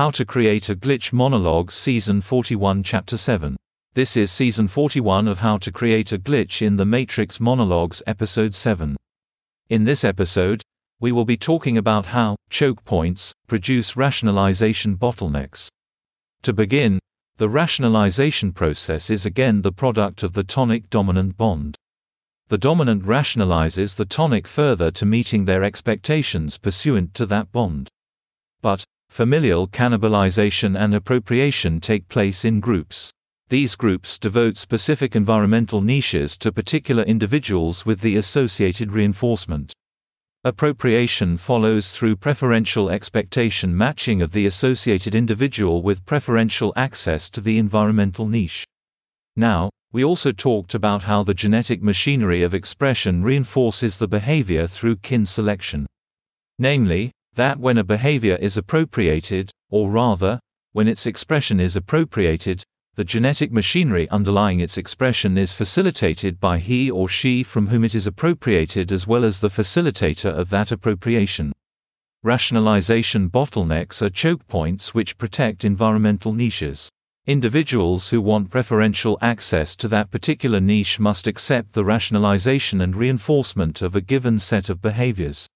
How to Create a Glitch Monologue Season 41 Chapter 7. This is Season 41 of How to Create a Glitch in the Matrix Monologues Episode 7. In this episode, we will be talking about how choke points produce rationalization bottlenecks. To begin, the rationalization process is again the product of the tonic dominant bond. The dominant rationalizes the tonic further to meeting their expectations pursuant to that bond. But, Familial cannibalization and appropriation take place in groups. These groups devote specific environmental niches to particular individuals with the associated reinforcement. Appropriation follows through preferential expectation matching of the associated individual with preferential access to the environmental niche. Now, we also talked about how the genetic machinery of expression reinforces the behavior through kin selection. Namely, that when a behavior is appropriated, or rather, when its expression is appropriated, the genetic machinery underlying its expression is facilitated by he or she from whom it is appropriated as well as the facilitator of that appropriation. Rationalization bottlenecks are choke points which protect environmental niches. Individuals who want preferential access to that particular niche must accept the rationalization and reinforcement of a given set of behaviors.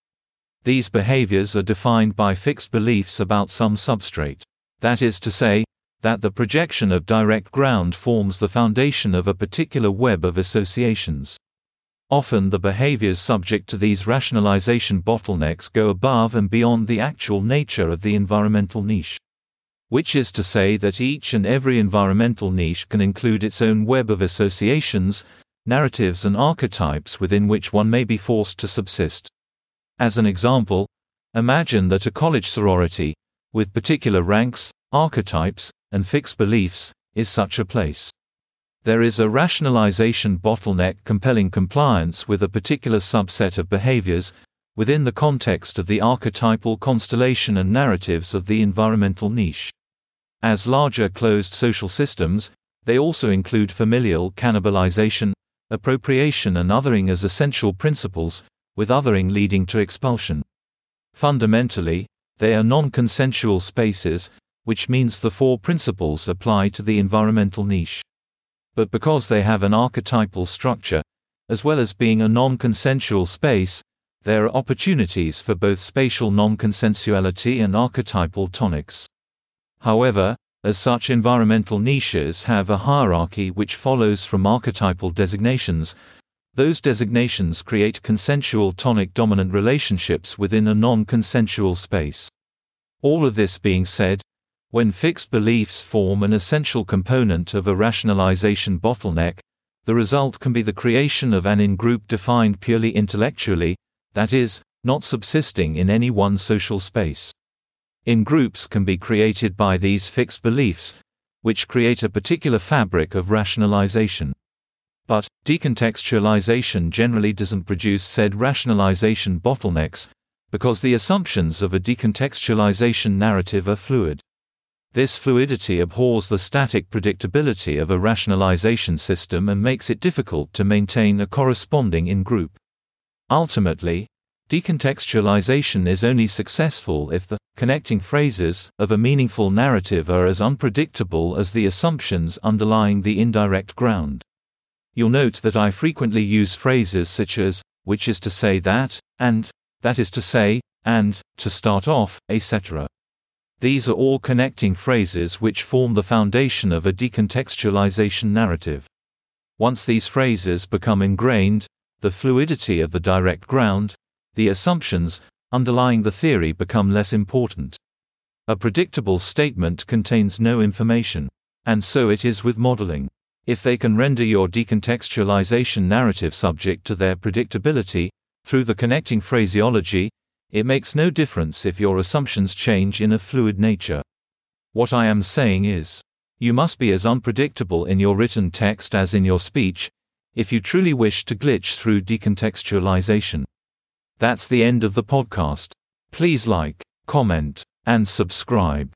These behaviors are defined by fixed beliefs about some substrate. That is to say, that the projection of direct ground forms the foundation of a particular web of associations. Often the behaviors subject to these rationalization bottlenecks go above and beyond the actual nature of the environmental niche. Which is to say that each and every environmental niche can include its own web of associations, narratives and archetypes within which one may be forced to subsist. As an example, imagine that a college sorority, with particular ranks, archetypes, and fixed beliefs, is such a place. There is a rationalization bottleneck compelling compliance with a particular subset of behaviors, within the context of the archetypal constellation and narratives of the environmental niche. As larger closed social systems, they also include familial cannibalization, appropriation and othering as essential principles, with othering leading to expulsion. Fundamentally, they are non-consensual spaces, which means the four principles apply to the environmental niche. But because they have an archetypal structure, as well as being a non-consensual space, there are opportunities for both spatial non-consensuality and archetypal tonics. However, as such environmental niches have a hierarchy which follows from archetypal designations, those designations create consensual tonic-dominant relationships within a non-consensual space. All of this being said, when fixed beliefs form an essential component of a rationalization bottleneck, the result can be the creation of an in-group defined purely intellectually, that is, not subsisting in any one social space. In-groups can be created by these fixed beliefs, which create a particular fabric of rationalization. But, decontextualization generally doesn't produce said rationalization bottlenecks, because the assumptions of a decontextualization narrative are fluid. This fluidity abhors the static predictability of a rationalization system and makes it difficult to maintain a corresponding in-group. Ultimately, decontextualization is only successful if the connecting phrases of a meaningful narrative are as unpredictable as the assumptions underlying the indirect ground. You'll note that I frequently use phrases such as, which is to say that, and, that is to say, and, to start off, etc. These are all connecting phrases which form the foundation of a decontextualization narrative. Once these phrases become ingrained, the fluidity of the direct ground, the assumptions, underlying the theory become less important. A predictable statement contains no information. And so it is with modeling. If they can render your decontextualization narrative subject to their predictability, through the connecting phraseology, it makes no difference if your assumptions change in a fluid nature. What I am saying is, you must be as unpredictable in your written text as in your speech, if you truly wish to glitch through decontextualization. That's the end of the podcast. Please like, comment, and subscribe.